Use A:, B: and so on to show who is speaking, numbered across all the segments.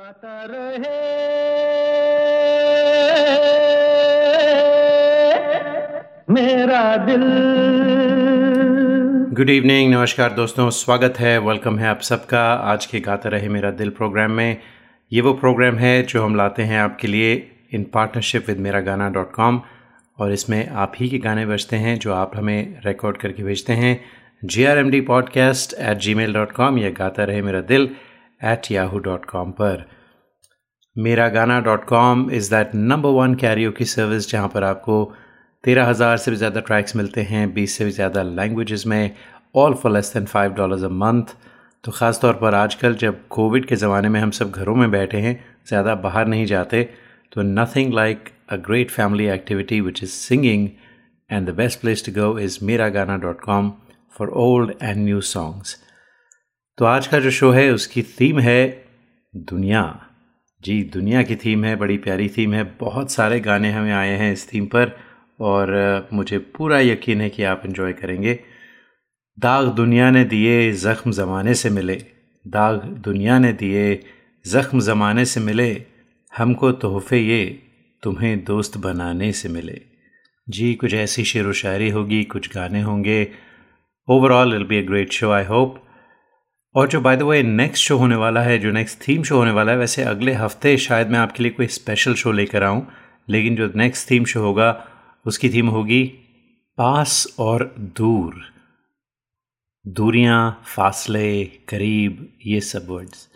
A: गाता रहे। मेरा दिल।
B: Good evening नमस्कार दोस्तों, स्वागत है वेलकम है आप सबका। आज के गाता रहे मेरा दिल प्रोग्राम में। ये वो प्रोग्राम है जो हम लाते हैं आपके लिए इन पार्टनरशिप विद मेरा गाना डॉट कॉम और इसमें आप ही के गाने बजते हैं जो आप हमें रिकॉर्ड करके भेजते हैं। G R M D podcast at gmail dot com या गाता रहे मेरा दिल। एट याहू डॉट कॉम पर। Mera Gaana dot com is that number one karaoke की सर्विस जहाँ पर आपको तेरह हज़ार से भी ज़्यादा ट्रैक्स मिलते हैं, बीस से भी ज़्यादा लैंग्वेजेस में all for less than five dollars a month तो ख़ास तौर पर आजकल जब कोविड के ज़माने में हम सब घरों में बैठे हैं, ज़्यादा बाहर नहीं जाते तो nothing like a great family activity which is singing and the best place to go is Mera Gaana dot com for old and new songs तो आज का जो शो है, उसकी थीम है दुनिया। जी, दुनिया की थीम है, बड़ी प्यारी थीम है, बहुत सारे गाने हमें आए हैं इस थीम पर और मुझे पूरा यकीन है कि आप इन्जॉय करेंगे। दाग दुनिया ने दिए ज़ख्म ज़माने से मिले। दाग दुनिया ने दिए ज़ख्म ज़माने से मिले। हमको तोहफे ये तुम्हें दोस्त बनाने से मिले। जी, कुछ ऐसी शेर व शायरी होगी, कुछ गाने होंगे। Overall it'll be a great show I hope और जो by the way next show होने वाला है, जो नेक्स्ट थीम शो होने वाला है, वैसे अगले हफ़्ते शायद मैं आपके लिए कोई स्पेशल शो लेकर आऊँ, लेकिन जो नेक्स्ट थीम शो होगा, उसकी थीम होगी पास और दूर। दूरियाँ, फासले, करीब, ये सब वर्ड्स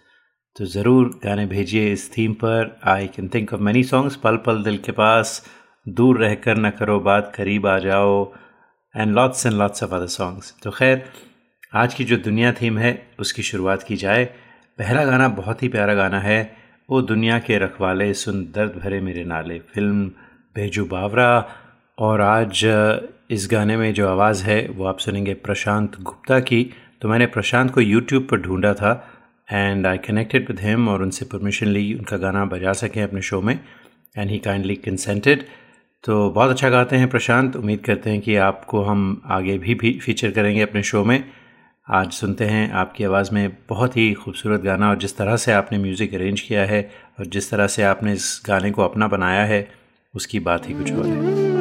B: तो ज़रूर गाने भेजिए इस थीम पर। I can think of many songs पल पल दिल के पास, दूर रहकर ना करो बात, करीब आ जाओ and lots and lots of other songs तो खैर आज की जो दुनिया थीम है उसकी शुरुआत की जाए। पहला गाना बहुत ही प्यारा गाना है। वो दुनिया के रखवाले सुन दर्द भरे मेरे नाले। फ़िल्म भेजू बावरा। और आज इस गाने में जो आवाज़ है वो आप सुनेंगे प्रशांत गुप्ता की। तो मैंने प्रशांत को यूट्यूब पर ढूंढा था। And I connected with him और उनसे परमिशन ली उनका गाना बजा सकें अपने शो में। एंड ही काइंडली कंसेंटेड तो बहुत अच्छा गाते हैं प्रशांत। उम्मीद करते हैं कि आपको हम आगे भी, भी फीचर करेंगे अपने शो में। आज सुनते हैं आपकी आवाज़ में बहुत ही खूबसूरत गाना और जिस तरह से आपने म्यूज़िक अरेंज किया है और जिस तरह से आपने इस गाने को अपना बनाया है, उसकी बात ही कुछ और है।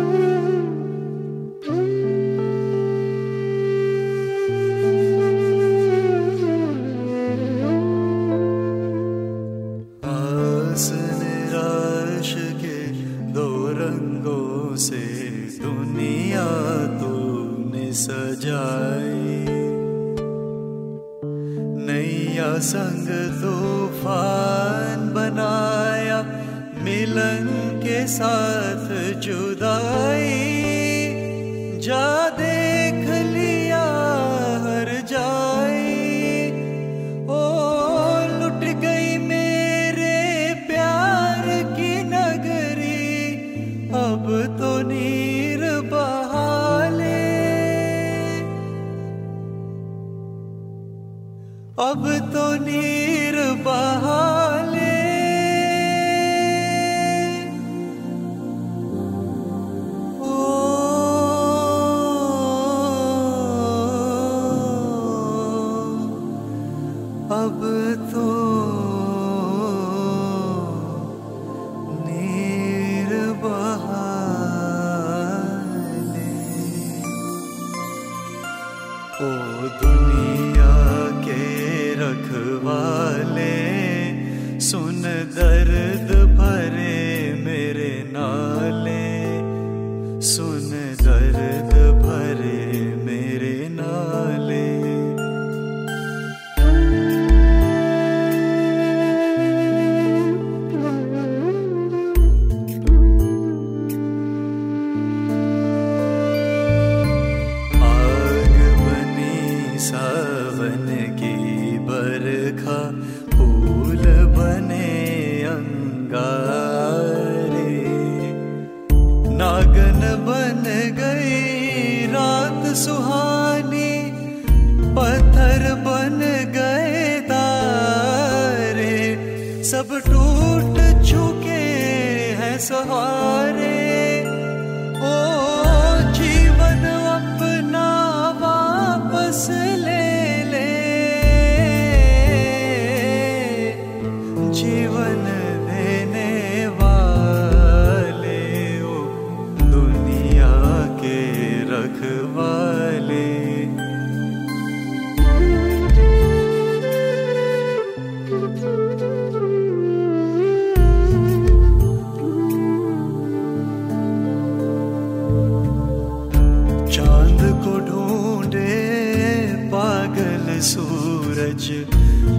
C: सूरज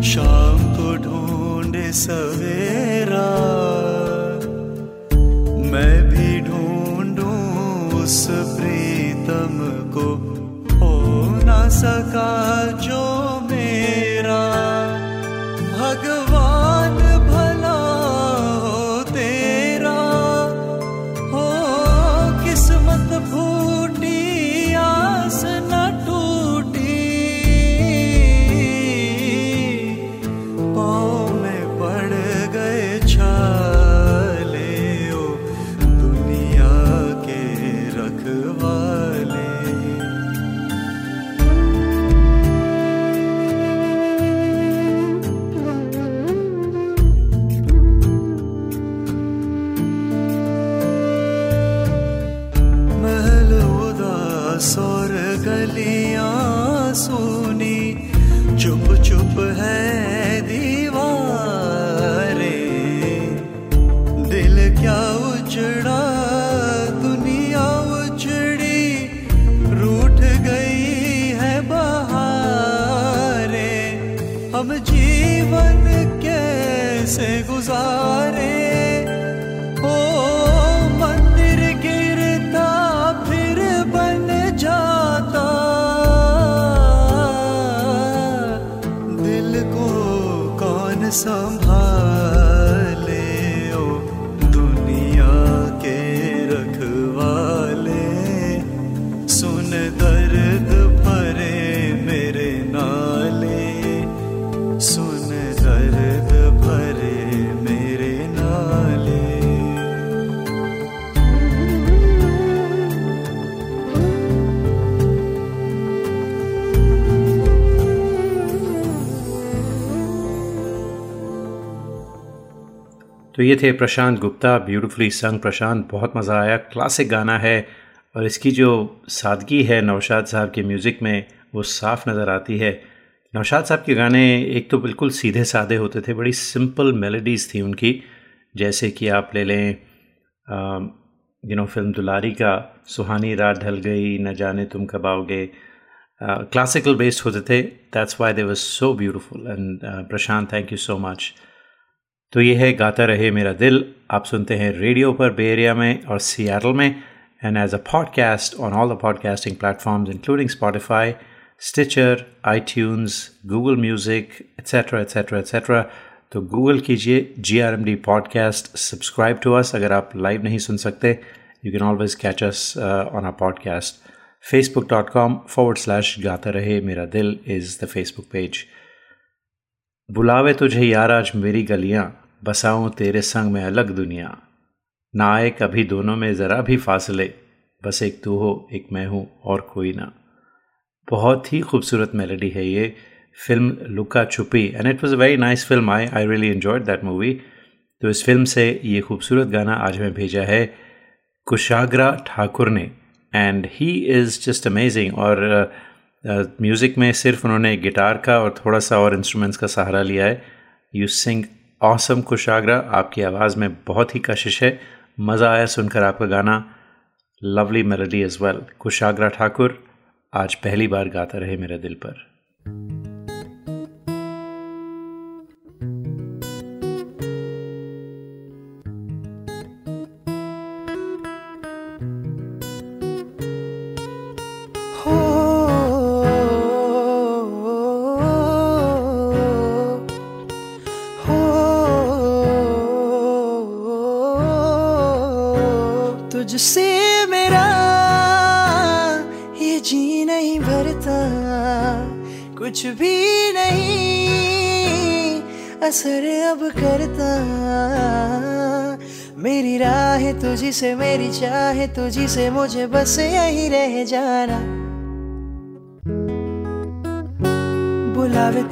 C: शाम को ढूंढे सवेरा।
B: तो ये थे प्रशांत गुप्ता ब्यूटीफुली संग प्रशांत, बहुत मज़ा आया क्लासिक गाना है, और इसकी जो सादगी है नौशाद साहब के म्यूज़िक में, वो साफ़ नज़र आती है। नौशाद साहब के गाने एक तो बिल्कुल सीधे सादे होते थे, बड़ी सिंपल मेलोडीज़ थी उनकी, जैसे कि आप ले लें यू नो फ़िल्म दुलारी का, सुहानी रात ढल गई, न जाने तुम कब आओगे। क्लासिकल बेस्ड होते थे that's why they was so beautiful and Prashant thank you so much तो ये है, गाता रहे मेरा दिल। आप सुनते हैं रेडियो पर बे एरिया में और सियाटल में and as a podcast on all the podcasting platforms including Spotify Stitcher I Google music etcetera etcetera etcetera तो गूगल कीजिए G R M D podcast subscribe to us अगर आप लाइव नहीं सुन सकते। You can always catch us on our podcast Facebook dot com forward slash Gaata Rahe Mera दिल is the Facebook page बुलावे तुझे यार आज मेरी गलियाँ। बसाऊं तेरे संग में अलग दुनिया। ना आए कभी दोनों में ज़रा भी फासले। बस एक तू हो एक मैं हूँ और कोई ना। बहुत ही खूबसूरत मेलोडी है ये। Film Luka Chhupi and it was a very nice film I I really enjoyed that movie तो इस फ़िल्म से ये खूबसूरत गाना आज हमें भेजा है कुशाग्रा ठाकुर ने। And he is just amazing और म्यूज़िक uh, में सिर्फ़ उन्होंने गिटार का और थोड़ा सा और इंस्ट्रूमेंट्स का सहारा लिया है। यू सिंग ऑसम कुशाग्रा आपकी आवाज़ में बहुत ही कशिश है। मज़ा आया सुनकर आपका गाना। Lovely melody as well Kushagra Thakur, आज पहली बार गाता रहे मेरे दिल पर।
C: तुझी से मुझे बस यही रह जाना।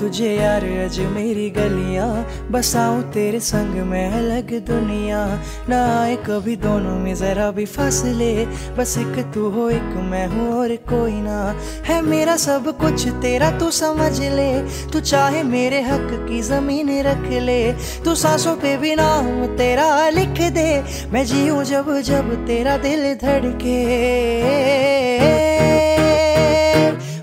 D: तुझे यार अज मेरी गलियाँ बसाऊं तेरे संग में अलग दुनिया। ना आए कभी दोनों में जरा भी फासले, बस एक तू हो, एक मैं हूँ और कोई ना। है मेरा सब कुछ, तेरा तू समझ ले। तू चाहे मेरे हक की ज़मीन रख ले। तू सांसों पे भी नाम तेरा लिख दे। मैं जीऊं जब जब तेरा दिल धड़के।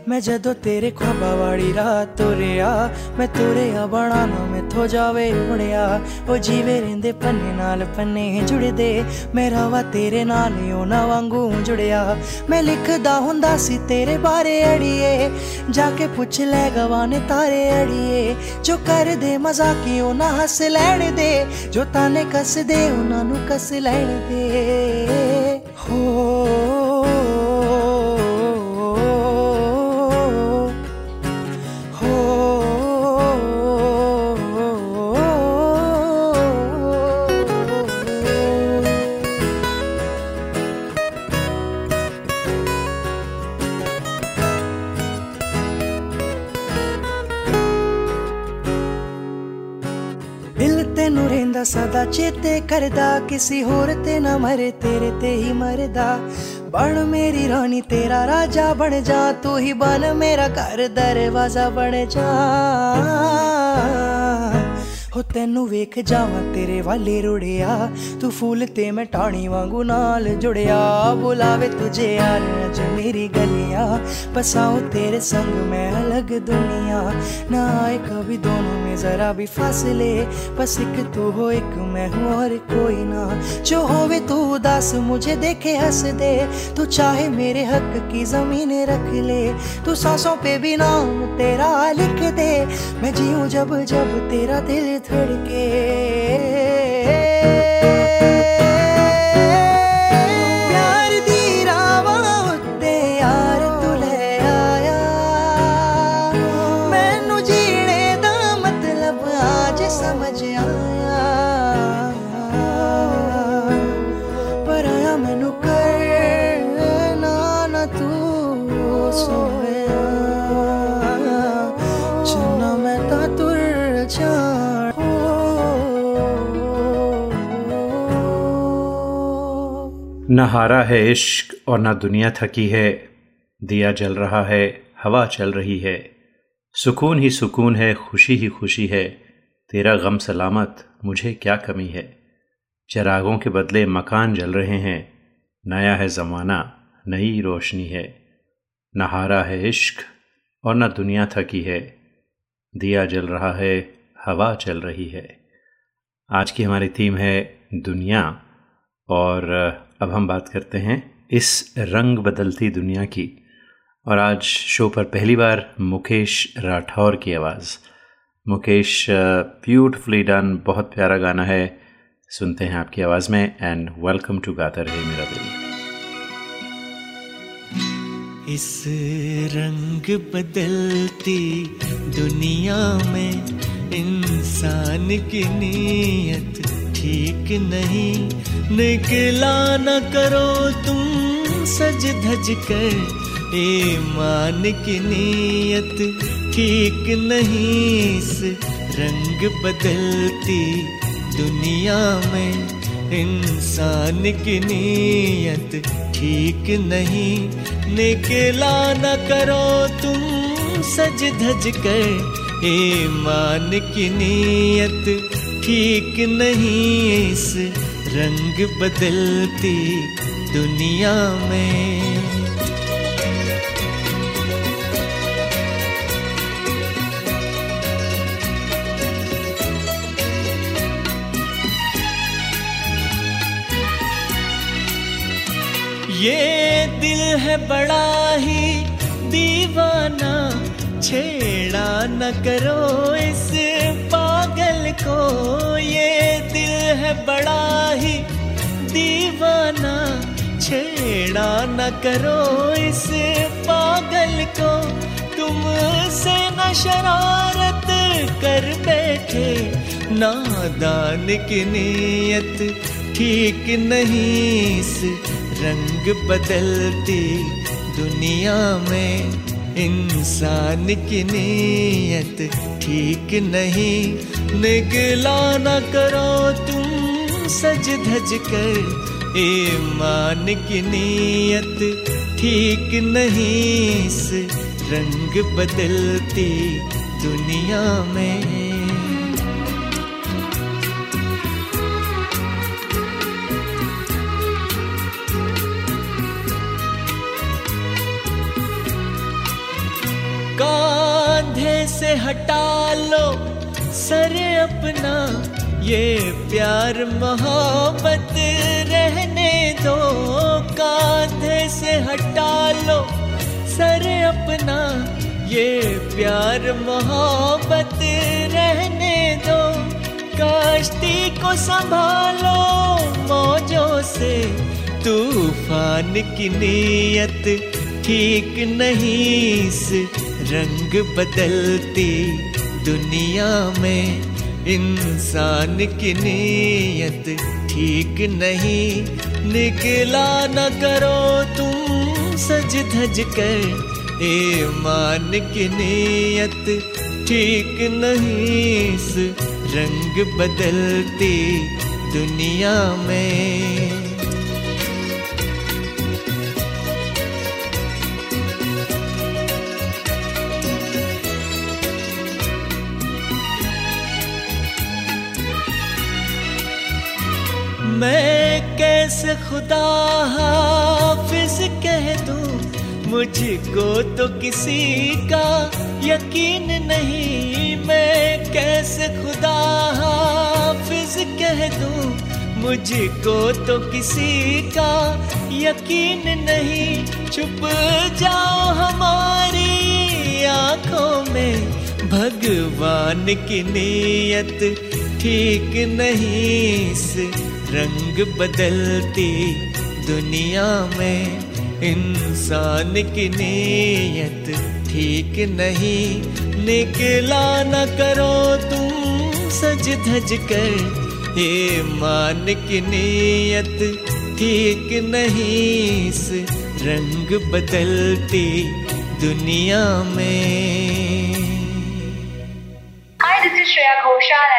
D: मैं जदों तेरे ख्वाबा वाली रात तुरिया मैं तुरिया बनाना मैं थो जावे उड़िया ओ जीवे रेंदे पन्ने नाल पन्ने जुड़दे मेरा वा तेरे नाल ना वांगू जुड़िया मैं लिखदा हुंदा सी तेरे बारे अड़िए जाके पुछ ले गवाने तारे अड़िए जो कर दे मजाकी ना हस लैण दे जो ताने कस दे उन्हां नु कस लैण दे ਸਦਾ ਚੇਤੇ ਕਰਦਾ, ਕਿਸੇ ਹੋਰ ਤੇ ਨਾ ਮਰੇ, ਤੇਰੇ ਤੇ ਹੀ ਮਰਦਾ। ਬਣ ਮੇਰੀ ਰਾਣੀ, ਤੇਰਾ ਰਾਜਾ ਬਣ ਜਾ, ਤੂੰ ਹੀ ਬਣ ਮੇਰਾ ਘਰ, ਦਰਵਾਜ਼ਾ ਬਣ ਜਾ। ਹੋ ਤੈਨੂੰ ਵੇਖ ਜਾਵਾਂ, ਤੇਰੇ ਵਾਲੇ ਰੁੜਿਆ। ਤੂੰ ਫੂਲ ਤੇ ਮੈਂ ਟਾਣੀ ਵਾਂਗੂ ਨਾਲ ਜੁੜਿਆ। ਬੁਲਾਵੇ ਤੁਝੇ ਯਾਰ ਅਜ ਮੇਰੀ ਗਲੀਆਂ। ਪਸਾਉ ਤੇਰੇ ਸੰਗ, ਮੈਂ ਅਲਗ ਦੁਨੀਆ। ਨਾ ਆਏ ਕਭੀ ਦੋਨੋਂ जरा भी फासले बस एक तू हो, एक मैं हूँ और कोई ना। जो होवे तू उदास, मुझे देखे हंस दे। तू चाहे मेरे हक की ज़मीन रख ले। तू सांसों पे भी नाम तेरा लिख दे। मैं जीऊँ जब जब तेरा दिल धड़के। न
B: हारा है इश्क और न दुनिया थकी है। दिया जल रहा है, हवा चल रही है। सुकून ही सुकून है, खुशी ही खुशी है। तेरा गम सलामत, मुझे क्या कमी है? चरागों के बदले मकान जल रहे हैं। नया है ज़माना, नई रोशनी है। न हारा है इश्क और न दुनिया थकी है। दिया जल रहा है, हवा चल रही है। आज की हमारी थीम है दुनिया और अब हम बात करते हैं इस रंग बदलती दुनिया की। और आज शो पर पहली बार मुकेश राठौर की आवाज़। मुकेश ब्यूटफुली डन बहुत प्यारा गाना है। सुनते हैं आपकी आवाज़ में एंड वेलकम टू गाता रहे मेरा दिल।
D: इस रंग बदलती दुनिया में इंसान की नीयत ठीक नहीं, निकला न करो तुम सज धज कर ए मान की नीयत, ठीक नहीं इस रंग बदलती दुनिया में। इंसान की नीयत ठीक नहीं, निकला न करो तुम सज धज कर ए मान की नीयत ठीक नहीं इस रंग बदलती दुनिया में। ये दिल है बड़ा ही दीवाना, छेड़ा न करो इस पागल को ये दिल है बड़ा ही दीवाना। छेड़ा न करो इस पागल को। तुम से न शरारत कर बैठे। नादान की नीयत ठीक नहीं इस रंग बदलती दुनिया में।
E: इंसान की नीयत ठीक नहीं। निगला न करो तुम सज धज कर। ए मान की नीयत ठीक नहीं। इस रंग बदलती दुनिया में। से हटा लो। सर अपना, ये प्यार मोहब्बत रहने दो। कांधे से हटा लो। सर अपना, ये प्यार मोहब्बत रहने दो। कश्ती को संभालो, मौजों से। तूफ़ान की नीयत ठीक नहीं इस रंग बदलती दुनिया में इंसान की नीयत ठीक नहीं। निकला न करो तुम सज धज कर ईमान की नीयत ठीक नहीं। इस रंग बदलती दुनिया में मैं कैसे खुदा हाफिज कह दूँ? मुझको तो किसी का यकीन नहीं। मैं कैसे खुदा हाफिज कह दूँ? मुझको तो किसी का यकीन नहीं। छुप जाओ हमारी आँखों में। भगवान की नीयत ठीक नहीं, इस रंग बदलती दुनिया में इंसान की नीयत ठीक नहीं। निकला न करो तुम सज धज कर ये मान की नीयत ठीक नहीं। इस रंग बदलती दुनिया में।
F: Hi, this is Shreya Ghoshal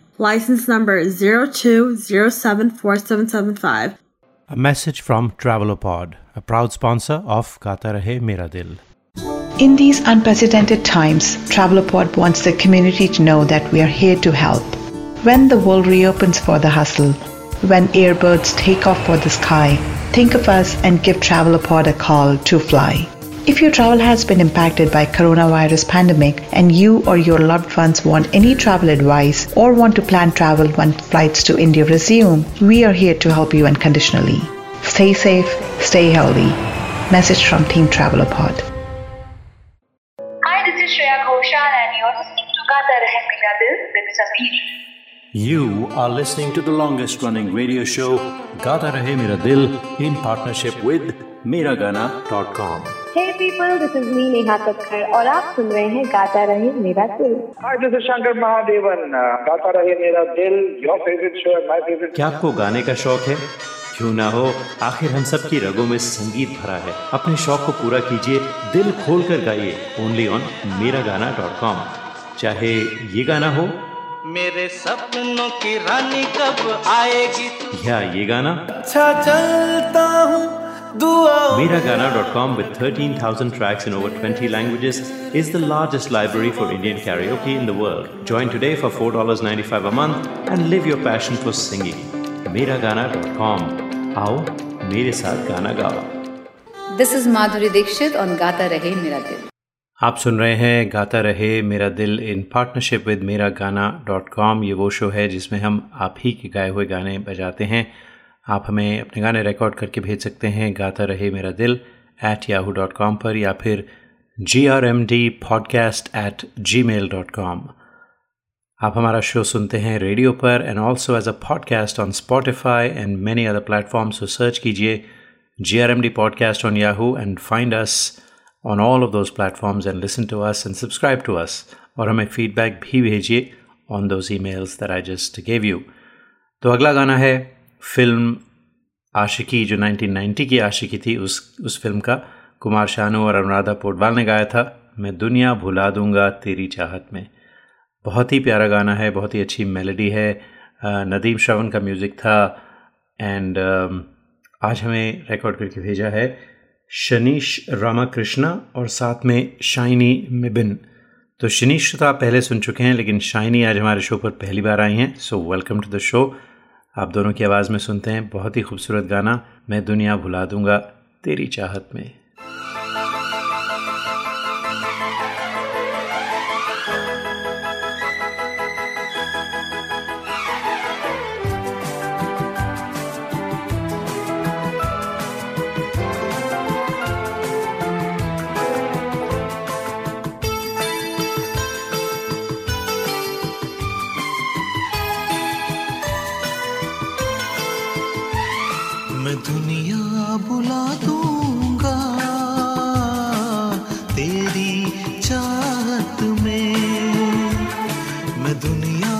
G: License number 02074775.
B: A message from Travelopod, a proud sponsor of Gata Rahe Mera Dil.
H: In these unprecedented times, Travelopod wants the community to know that we are here to help. When the world reopens for the hustle, when airbirds take off for the sky, think of us and give Travelopod a call to fly. If your travel has been impacted by coronavirus pandemic and you or your loved ones want any travel advice or want to plan travel when flights to India resume, we are here to help you unconditionally. Stay safe, stay healthy. Message from Team Travelopod.
F: Hi, this is Shreya Ghoshal and you're listening to Gata Rahe Mera Dil with Sameer.
A: You are listening to the longest running radio show Gata Rahe Mera Dil in partnership with Miragana.com.
I: Hey people, this is me Neha Kakkar और आप सुन रहे हैं गाता रहे मेरा दिल।
J: Hi, this is Shankar Mahadevan. Uh, गाता रहे मेरा दिल, your favorite show my favorite.
B: क्या आपको गाने का शौक है? क्यों ना हो आखिर हम सब की रगों में संगीत भरा है। अपने शौक को पूरा कीजिए दिल खोल कर गाइए ओनली ऑन मेरा गाना डॉट कॉम। चाहे ये गाना हो।
E: मेरे सपनों की रानी कब आएगी?
B: या ये गाना।
E: अच्छा चलता हूँ
B: Miragana.com with 13,000 tracks in over 20 languages is the largest library for Indian karaoke in the world. Join today for $4.95 a month and live your passion for singing. Miragana.com. आओ मेरे साथ गाना गाओ
K: This is Madhuri Dixit on Gata Rahe Mera Dil.
B: आप सुन रहे हैं गाता रहे मेरा दिल इन पार्टनरशिप विद मेरा गाना डॉट कॉम ये वो शो है जिसमें हम आप ही के गाए हुए गाने बजाते हैं आप हमें अपने गाने रिकॉर्ड करके भेज सकते हैं। गाता रहे मेरा दिल एट याहू डॉट कॉम पर या फिर G R M D podcast at gmail dot com आप हमारा शो सुनते हैं रेडियो पर and also as a podcast on Spotify and many other platforms तो सर्च कीजिए G R M D podcast on Yahoo and find us on all of those platforms and listen to us and subscribe to us और हमें feedback भी भेजिए on those emails that I just gave you तो अगला गाना है film आशिकी, जो 1990 की आशिकी थी, उस उस फ़िल्म का कुमार शानू और अनुराधा पोडवाल ने गाया था। मैं दुनिया भुला दूँगा तेरी चाहत में। बहुत ही प्यारा गाना है, बहुत ही अच्छी मेलोडी है। नदीम श्रवण का म्यूज़िक था एंड आज हमें रिकॉर्ड करके भेजा है शनीश रामाकृष्णा और साथ में शाइनी मिबिन। तो शनीश तो आप पहले सुन चुके हैं, लेकिन शाइनी आज हमारे शो पर पहली बार आई हैं so welcome to the show आप दोनों की आवाज़ में सुनते हैं बहुत ही खूबसूरत गाना, मैं दुनिया भुला दूँगा तेरी चाहत में।
L: की चाहत में मैं दुनिया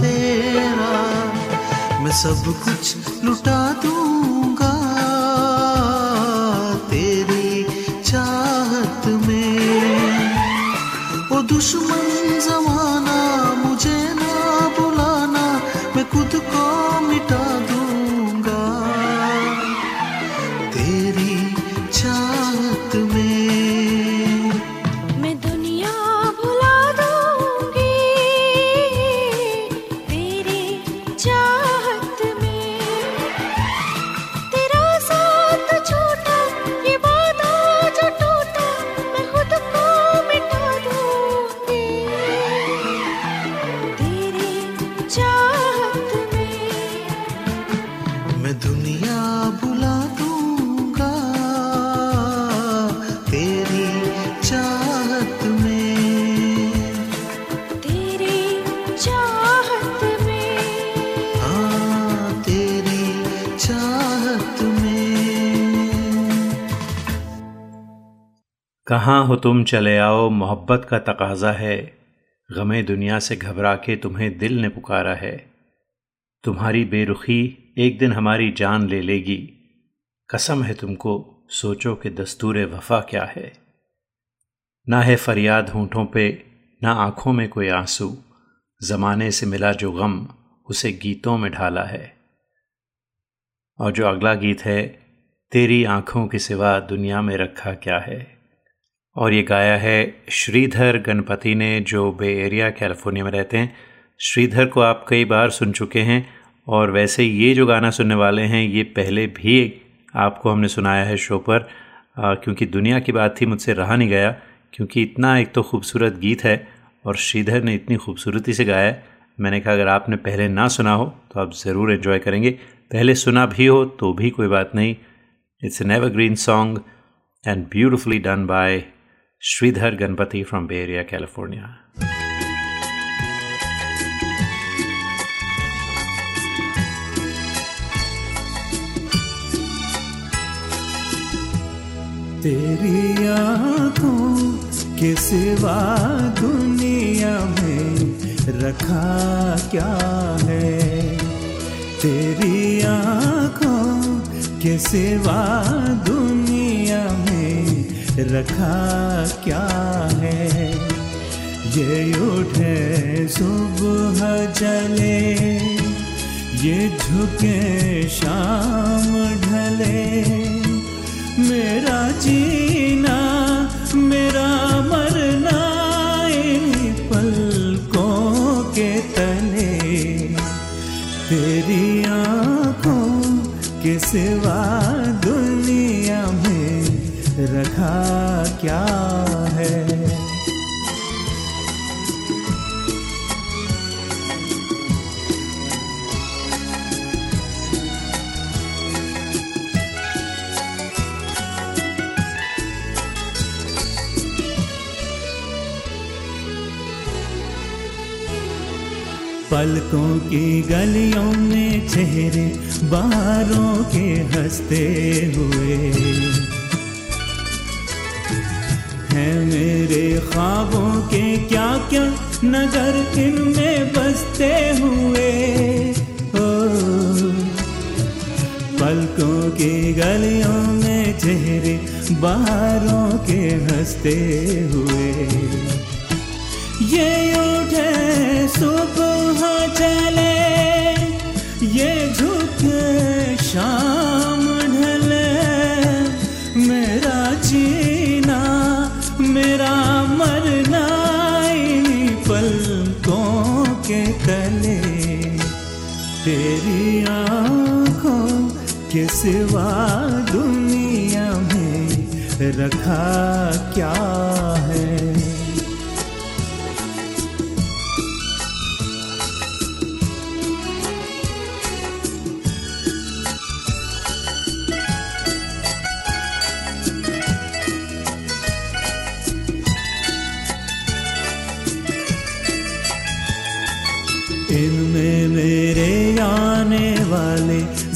L: तेरा, मैं सब कुछ लुटा दूँगा। तेरी चाहत में ओ दुश्मन जमाना मुझे ना बुलाना, मैं खुद को मिटा
B: कहाँ हो तुम चले आओ, मोहब्बत का तकाजा है। गमे दुनिया से घबरा के तुम्हें दिल ने पुकारा है। तुम्हारी बेरुखी एक दिन हमारी जान ले लेगी। कसम है तुमको, सोचो कि दस्तूर वफा क्या है। ना है फरियाद होंठों पे, ना आँखों में कोई आँसू। ज़माने से मिला जो गम, उसे गीतों में ढाला है। और जो अगला गीत है, तेरी आँखों के सिवा दुनिया में रखा क्या है? और ये गाया है श्रीधर गणपति ने, जो बे एरिया, कैलिफ़ोर्निया में रहते हैं। श्रीधर को आप कई बार सुन चुके हैं और वैसे ये जो गाना सुनने वाले हैं, ये पहले भी आपको हमने सुनाया है शो पर क्योंकि दुनिया की बात थी, मुझसे रहा नहीं गया, क्योंकि इतना एक तो खूबसूरत गीत है और श्रीधर ने इतनी खूबसूरती से गाया है। मैंने कहा, अगर आपने पहले ना सुना हो तो आप ज़रूर एंजॉय करेंगे। पहले सुना भी हो तो भी कोई बात नहीं। It's an evergreen song and beautifully done by Shridhar Ganapathy from Bay area California
M: तेरी आँखों के सिवा दुनिया में रखा क्या है? तेरी आँखों के सिवा दुनिया में रखा क्या है? ये उठे सुबह जले, ये झुके शाम ढले। मेरा जीना, मेरा मरना इन पलकों के तले। तेरी आँखों के सिवा रखा क्या है? पलकों की गलियों में चेहरे बाहरों के हँसते हुए। हैं मेरे ख्वाबों के क्या क्या नगर इनमें बसते हुए? ओ, पलकों की गलियों में चेहरे बाहरों के हँसते हुए। ये उठे सुबह चले। ये झुके शाम के सिवा दुनिया में रखा क्या है?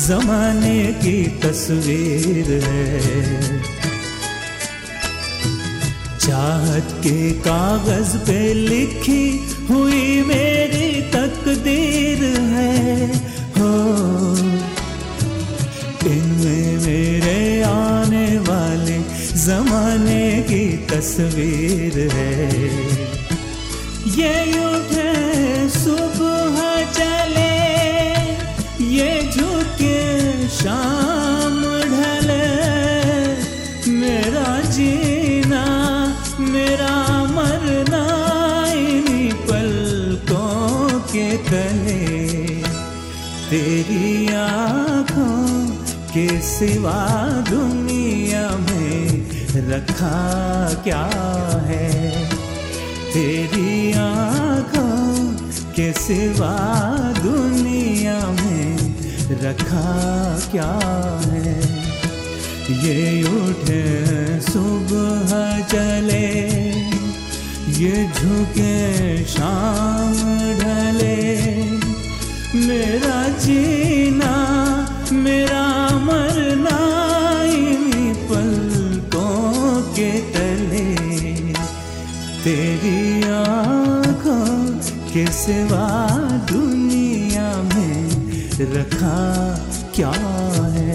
M: जमाने की तस्वीर है। चाहत के कागज़ पे लिखी हुई मेरी तकदीर है। हो, इनमें मेरे आने वाले जमाने की तस्वीर है। ये उठे सुबह चले झुके शाम ढले। मेरा जीना, मेरा मरना इन्हीं पलकों के तले। तेरी आँखों के सिवा दुनिया में रखा क्या है? तेरी आँखों के सिवा दुनिया रखा क्या है? ये उठे, सुबह चले। ये झुके, शाम ढले। मेरा जीना, मेरा मरना, इन्हीं पलकों के तले। तेरी आँखों के सिवा दुनिया रखा क्या है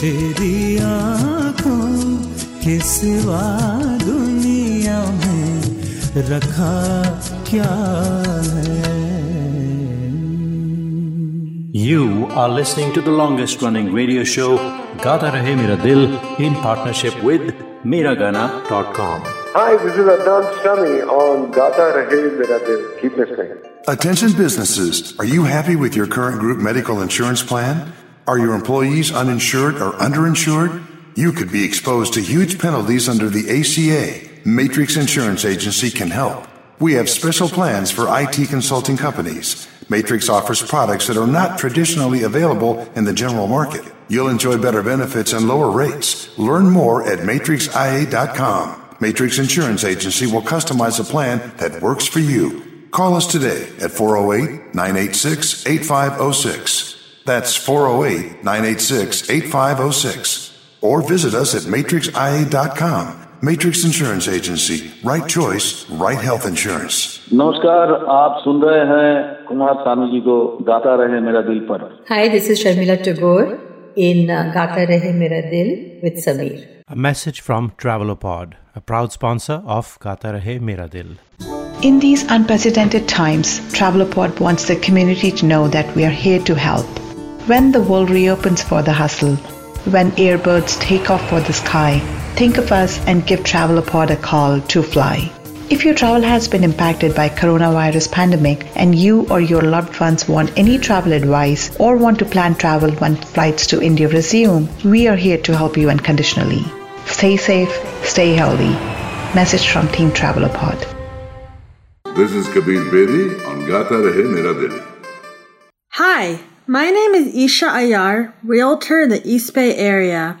M: तेरी आँखों के सिवा दुनिया में रखा क्या है
A: You are listening to the longest running radio show Gata Rahe Mera Dil in partnership with Miragana.com.
J: Hi, this is Adnan Sami on Gata Rahe Mera Dil. Keep listening.
N: Attention businesses. Are you happy with your current group medical insurance plan? Are your employees uninsured or underinsured? You could be exposed to huge penalties under the ACA. Matrix Insurance Agency can help. We have special plans for IT consulting companies. Matrix offers products that are not traditionally available in the general market. You'll enjoy better benefits and lower rates. Learn more at matrixia.com. Matrix Insurance Agency will customize a plan that works for you. Call us today at 408 986 8506. That's 408 986 8506. Or visit us at matrixia.com. Matrix Insurance Agency. Right choice, right health insurance.
O: नमस्कार आप सुन रहे हैं कुमार सानू जी को गाता रहे मेरा दिल पर
P: Hi, this is Sharmila Tagore in uh, Gata Rahe Mera Dil with Sameer.
B: A message from Travelopod, a proud sponsor of Gata Rahe Mera Dil.
H: In these unprecedented times, Travelopod wants the community to know that we are here to help. When the world reopens for the hustle, when airbirds take off for the sky, think of us and give Travelopod a call to fly. If your travel has been impacted by coronavirus pandemic and you or your loved ones want any travel advice or want to plan travel when flights to India resume, we are here to help you unconditionally. Stay safe, stay healthy. Message from Team Travelopod.
Q: This is Kabir Bedi on Gata Rahe Mera Dil.
G: Hi, my name is Isha Ayar, realtor in the East Bay area.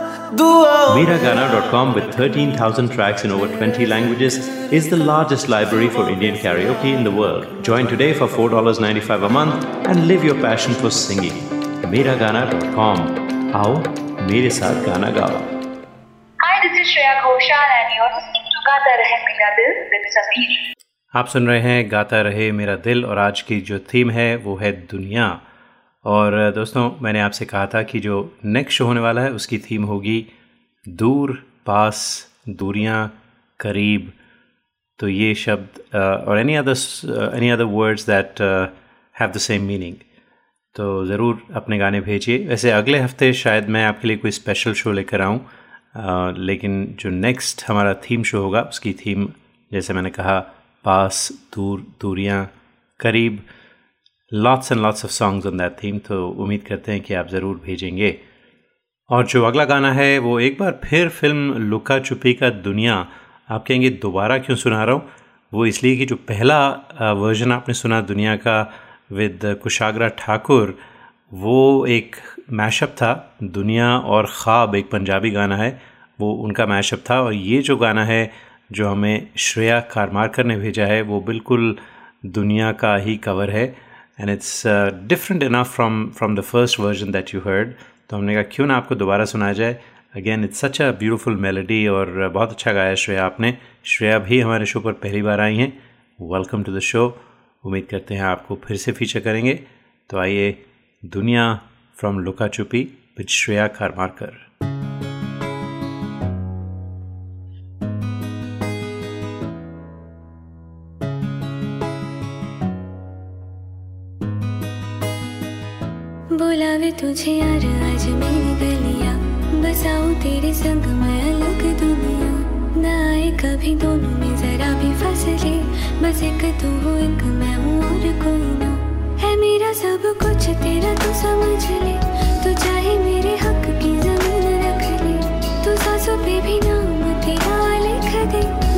B: Miragana.com with 13,000 tracks in over 20 languages is the largest library for Indian karaoke in the world. Join today for $4.95 a month and live your passion for singing. Miragana.com. आओ मेरे साथ गाना गाओ
F: Hi, this is Shreya Ghoshal and you're listening to Gata Rahe Mera Dil with Sameer.
B: आप सुन रहे हैं गाता रहे मेरा दिल और आज की जो थीम है वो है दुनिया और दोस्तों, मैंने आपसे कहा था कि जो नेक्स्ट शो होने वाला है, उसकी थीम होगी दूर, पास, दूरियाँ, करीब। तो ये शब्द और any other any other words that have the same meaning तो ज़रूर अपने गाने भेजिए। वैसे अगले हफ़्ते शायद मैं आपके लिए कोई स्पेशल शो लेकर आऊँ। लेकिन जो नेक्स्ट हमारा थीम शो होगा, उसकी थीम जैसे मैंने कहा, पास, दूर, दूरियाँ, करीब। Lots and lots of songs on that theme तो उम्मीद करते हैं कि आप ज़रूर भेजेंगे। और जो अगला गाना है, वो एक बार फिर फ़िल्म लुका छुपी का दुनिया, आप कहेंगे दोबारा क्यों सुना रहा हूँ? वो इसलिए कि जो पहला वर्जन आपने सुना दुनिया का विद कुशाग्रा ठाकुर, वो एक मैशअप था, दुनिया और ख़्वाब एक पंजाबी गाना है, वो उनका मैशअप था। और ये जो गाना है, जो हमें श्रेया कारमारकर ने भेजा है, वो बिल्कुल दुनिया का ही कवर है। And it's different enough from from the first version that you heard तो हमने कहा, क्यों ना आपको दोबारा सुनाया जाए? Again it's such a beautiful melody और बहुत अच्छा गाया श्रेया आपने। श्रेया भी हमारे शो पर पहली बार आई हैं। वेलकम टू द शो उम्मीद करते हैं आपको फिर से फीचर करेंगे। तो आइए, दुनिया from Luca चुपी with Shreya Kharmarkar
R: तुझे यार आज मेरी गलियाँ। बसाऊं तेरे संग मैं अलग दुनिया। ना आए कभी दोनों में जरा भी फसले। बस एक तू हो, एक मैं हूँ और कोई ना। है मेरा सब कुछ, तेरा तू समझ ले। तू चाहे मेरे हक की ज़मीन रख ले। तू सांसों पे भी नाम तेरा लिख दे।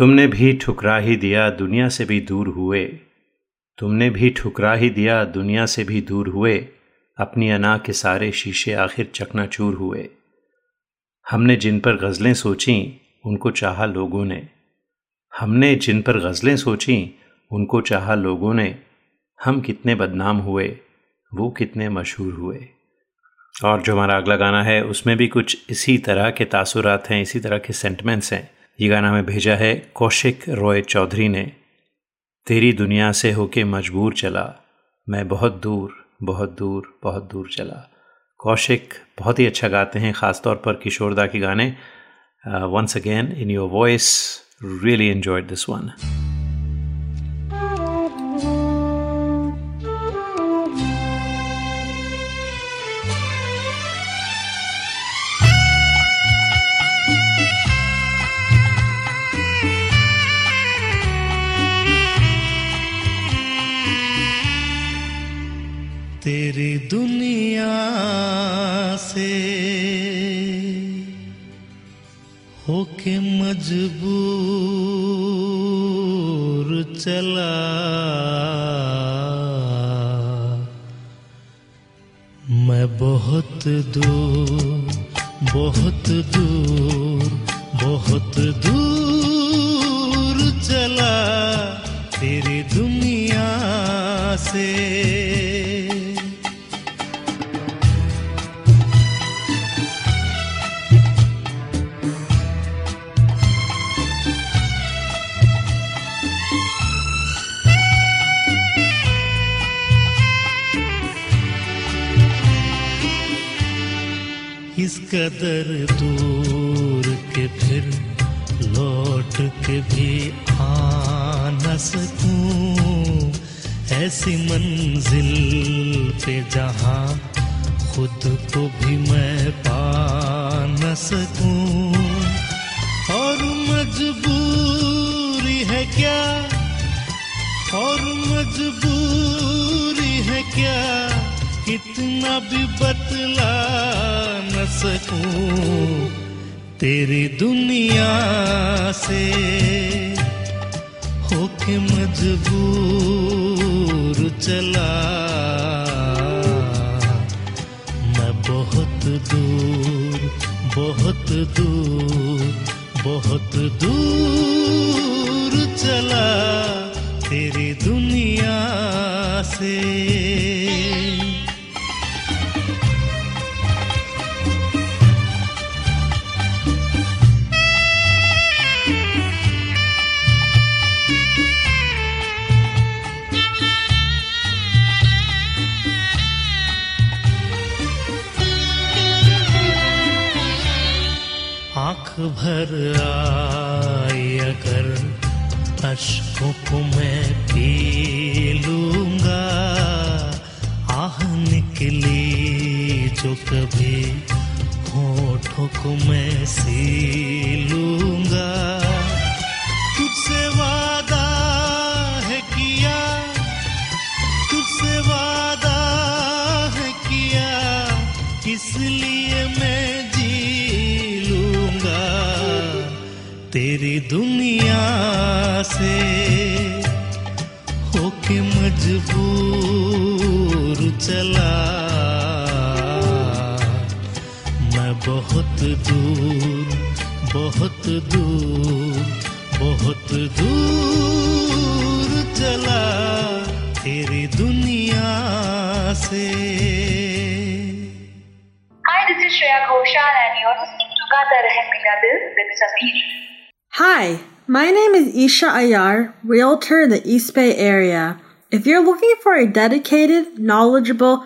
B: तुमने भी ठुकरा ही दिया, दुनिया से भी दूर हुए। तुमने भी ठुकरा ही दिया, दुनिया से भी दूर हुए। अपनी अना के सारे शीशे आखिर चकनाचूर हुए। हमने जिन पर गज़लें सोचीं, उनको चाहा लोगों ने। हमने जिन पर गज़लें सोचीं, उनको चाहा लोगों ने। हम कितने बदनाम हुए, वो कितने मशहूर हुए। और जो हमारा अगला गाना है, उसमें भी कुछ इसी तरह के तासुरात हैं, इसी तरह के सेंटमेंट्स हैं। ये गाना हमें भेजा है, कौशिक रॉय चौधरी ने। तेरी दुनिया से होके मजबूर चला, मैं बहुत दूर बहुत दूर बहुत दूर चला। कौशिक बहुत ही अच्छा गाते हैं ख़ास तौर पर किशोरदा के गाने। Once again in your voice really enjoyed this one
M: तेरी दुनिया से होके मजबूर चला। मैं बहुत दूर बहुत दूर बहुत दूर चला तेरी दुनिया से। कदर दूर के फिर लौट के भी आ न सकूँ। ऐसी मंजिल पे जहाँ खुद को भी मैं पा न सकूँ। और मजबूरी है क्या? और मजबूरी है क्या? कितना भी बतला सकूँ तेरी दुनिया से होके मजबूर चला। मैं बहुत दूर बहुत दूर बहुत दूर चला तेरी दुनिया से। बहुत दूर बहुत दूर बहुत दूर चला तेरी दुनिया से
F: Hi, this is Shreya Ghoshal and you're listening to Gata Rahe Mera Dil with Sameer.
G: Hi, my name is Isha Ayar, realtor in the East Bay area. If you're looking for a dedicated, knowledgeable,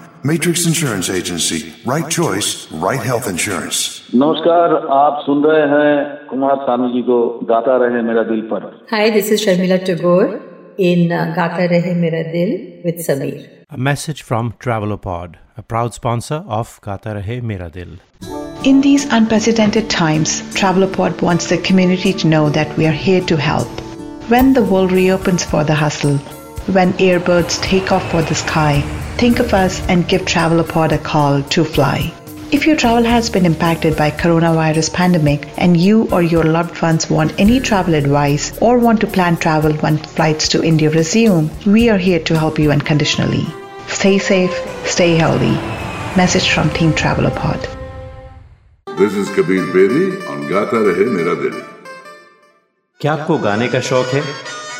N: Matrix Insurance Agency. Right choice, right health insurance.
O: नमस्कार आप सुन रहे हैं कुमार सानू जी को गाता रहे मेरा दिल पर
P: Hi, this is Sharmila Tagore in uh, Gata Rahe Mera Dil with Sameer.
B: A message from Travelopod, a proud sponsor of Gata Rahe Mera Dil.
H: In these unprecedented times, Travelopod wants the community to know that we are here to help. When the world reopens for the hustle, when airbirds take off for the sky, think of us and give Travelopod a call to fly. If your travel has been impacted by coronavirus pandemic and you or your loved ones want any travel advice or want to plan travel when flights to India resume, we are here to help you unconditionally. Stay safe, stay healthy. Message from Team Travelopod.
Q: This is Kabir Bedi on Gata Rahe Mera Dil.
B: क्या आपको गाने का शौक है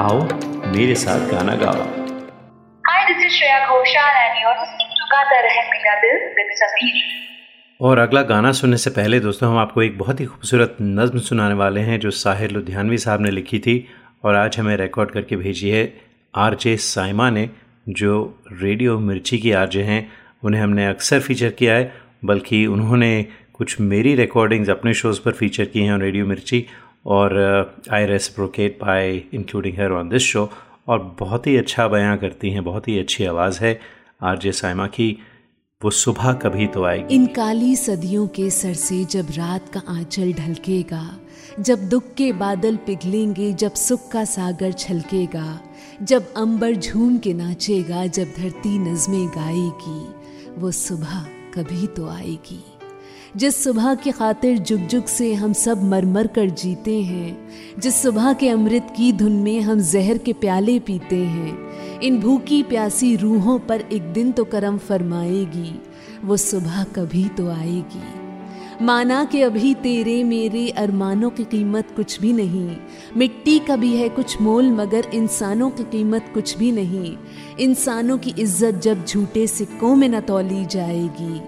B: आओ मेरे साथ गाना गाओ।
F: Hi, this is Shreya Ghoshal and you're listening to Gata Rahe Mera Dil with Sameer.
B: और अगला गाना सुनने से पहले दोस्तों हम आपको एक बहुत ही खूबसूरत नज्म सुनाने वाले हैं जो साहिर लुधियानवी साहब ने लिखी थी और आज हमें रिकॉर्ड करके भेजी है आर जे साइमा ने जो रेडियो मिर्ची की आर जे हैं। उन्हें हमने अक्सर फीचर किया है बल्कि उन्होंने कुछ मेरी रिकॉर्डिंग्स अपने शोज़ पर फीचर की हैं रेडियो मिर्ची। और I reciprocate by including her on this show और बहुत ही अच्छा बयां करती हैं, बहुत ही अच्छी आवाज़ है आर जे साइमा की। वो सुबह कभी तो आएगी।
S: इन काली सदियों के सर से जब रात का आंचल ढलकेगा, जब दुख के बादल पिघलेंगे, जब सुख का सागर छलकेगा, जब अंबर झूम के नाचेगा, जब धरती नज़में गाएगी, वो सुबह कभी तो आएगी। जिस सुबह की खातिर जुग जुग से हम सब मरमर कर जीते हैं, जिस सुबह के अमृत की धुन में हम जहर के प्याले पीते हैं, इन भूखी प्यासी रूहों पर एक दिन तो करम फरमाएगी, वो सुबह कभी तो आएगी। माना कि अभी तेरे मेरे अरमानों की कीमत कुछ भी नहीं, मिट्टी का भी है कुछ मोल, मगर इंसानों की कीमत कुछ भी नहीं। इंसानों की इज़्ज़त जब झूठे सिक्कों में न तोली जाएगी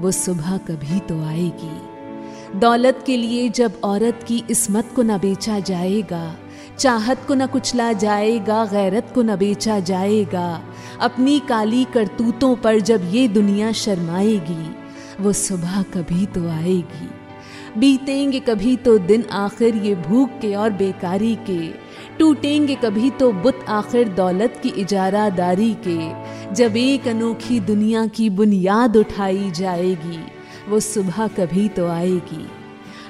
S: वो सुबह कभी तो आएगी। दौलत के लिए जब औरत की इसमत को न बेचा जाएगा, चाहत को न कुचला जाएगा, गैरत को न बेचा जाएगा, अपनी काली करतूतों पर जब ये दुनिया शर्माएगी, वो सुबह कभी तो आएगी। बीतेंगे कभी तो दिन आखिर ये भूख के और बेकारी के। टूटेंगे कभी तो बुत आखिर दौलत की इजारादारी के। जब एक अनोखी दुनिया की बुनियाद उठाई जाएगी, वो सुबह कभी तो आएगी।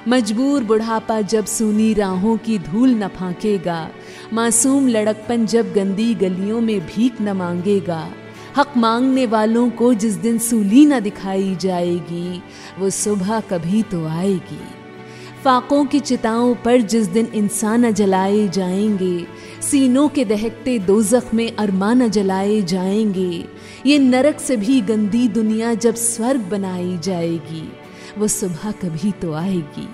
S: मजबूर बुढ़ापा जब सूनी राहों की धूल न फांकेगा, मासूम लड़कपन जब गंदी गलियों में भीख न मांगेगा। हक मांगने वालों को जिस दिन सूली न दिखाई जाएगी, वो सुबह कभी तो आएगी। फाकों की चिताओं पर जिस दिन इंसान जलाए जाएँगे, सीनों के दहकते दोजख में अरमा न जलाए जाएँगे, ये नरक से भी गंदी दुनिया जब स्वर्ग बनाई जाएगी, वो सुबह कभी तो आएगी।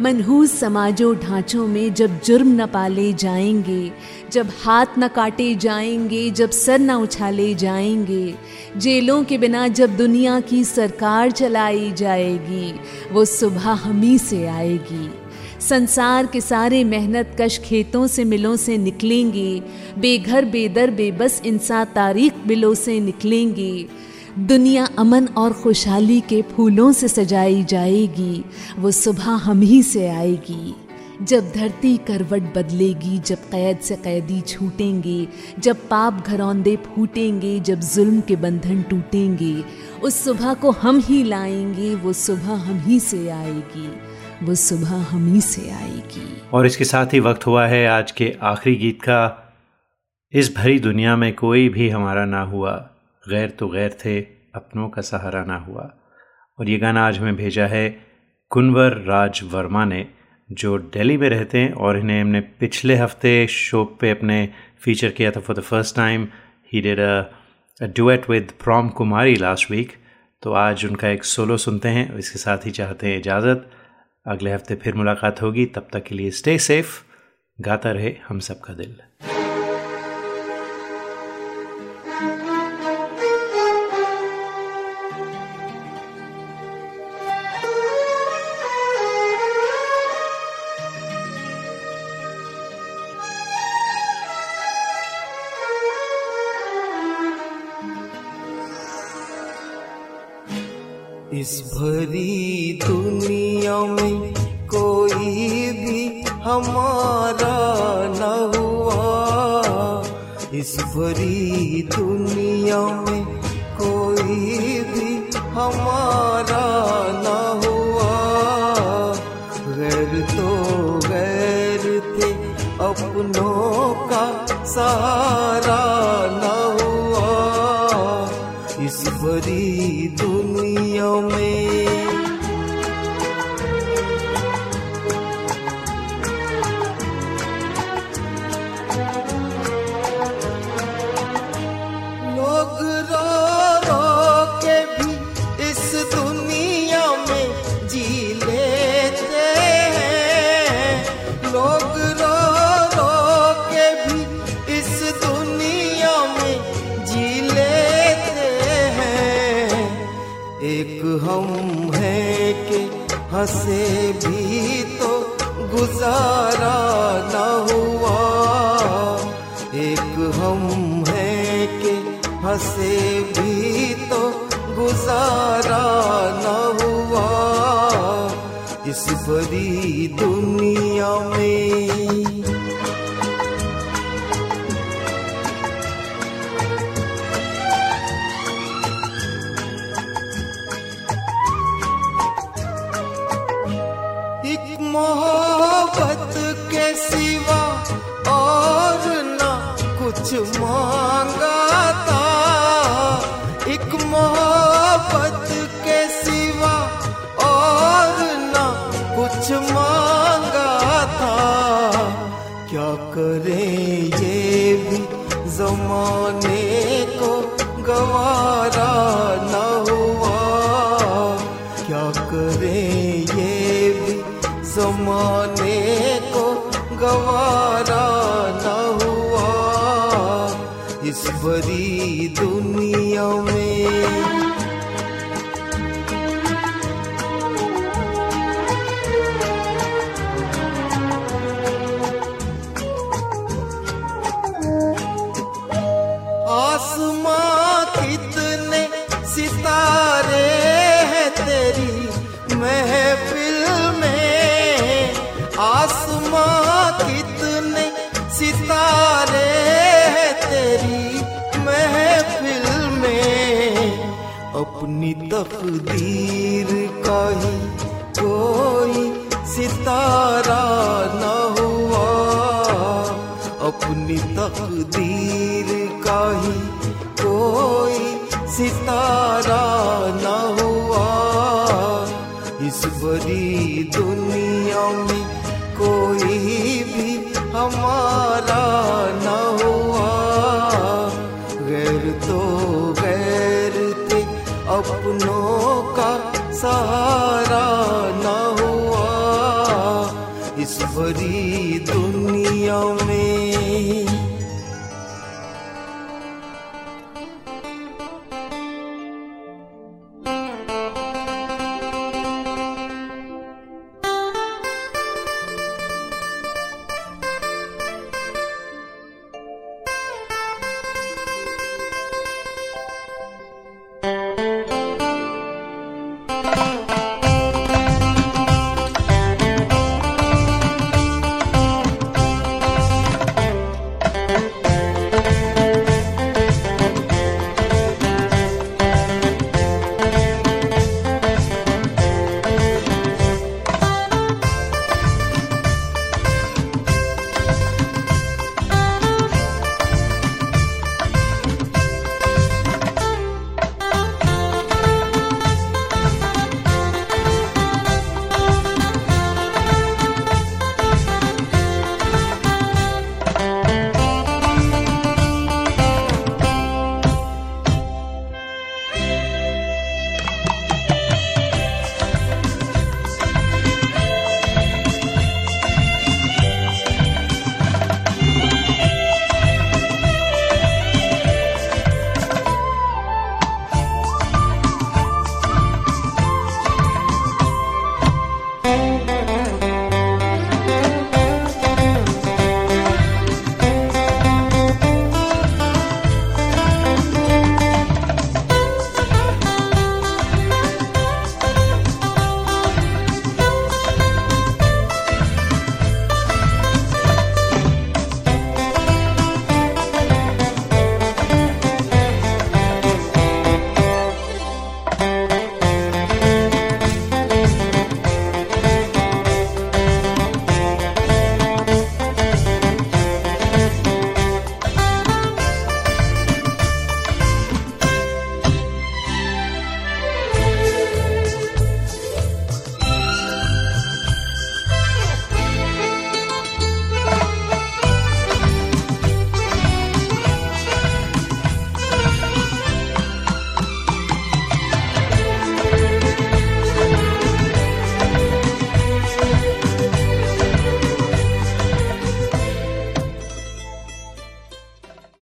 S: मनहूस समाजों ढांचों में जब जुर्म न पाले जाएँगे, जब हाथ न काटे जाएँगे, जब सर न उछाले जाएँगे, जेलों के बिना जब दुनिया की सरकार चलाई जाएगी, वो सुबह हम ही से आएगी। संसार के सारे मेहनत कश खेतों से मिलों से निकलेंगे, बेघर, बेदर, बेबस इंसान तारीख बिलों से निकलेंगे। दुनिया अमन और खुशहाली के फूलों से सजाई जाएगी, वो सुबह हम ही से आएगी। जब धरती करवट बदलेगी, जब कैद से कैदी छूटेंगे, जब पाप घरौंदे फूटेंगे, जब जुल्म के बंधन टूटेंगे, उस सुबह को हम ही लाएँगे, वो सुबह हम ही से आएगी, वो सुबह हम ही से आएगी।
B: और इसके साथ ही वक्त हुआ है आज के आखिरी गीत का। इस भरी दुनिया में कोई भी हमारा ना हुआ। गैर तो गैर थे, अपनों का सहारा ना हुआ। और ये गाना आज हमें भेजा है कुंवर राज वर्मा ने, जो दिल्ली में रहते हैं और इन्हें हमने पिछले हफ़्ते शो पे अपने फीचर किया था for the first time he did a duet with prom Kumari last week तो आज उनका एक सोलो सुनते हैं इसके साथ ही चाहते हैं इजाज़त। अगले हफ़्ते फिर मुलाकात होगी। तब तक के लिए स्टे सेफ़ गाता रहे हम सबका दिल।
E: इस भरी दुनिया में कोई भी हमारा न हुआ। इस भरी दुनिया में कोई भी हमारा न हुआ।
C: गैर तो गैर थे, अपनों का सहारा न हुआ। इस भरी me तकदीर का ही कोई सितारा न हुआ। अपनी तकदीर सपनों का सहारा न हुआ। इस भरी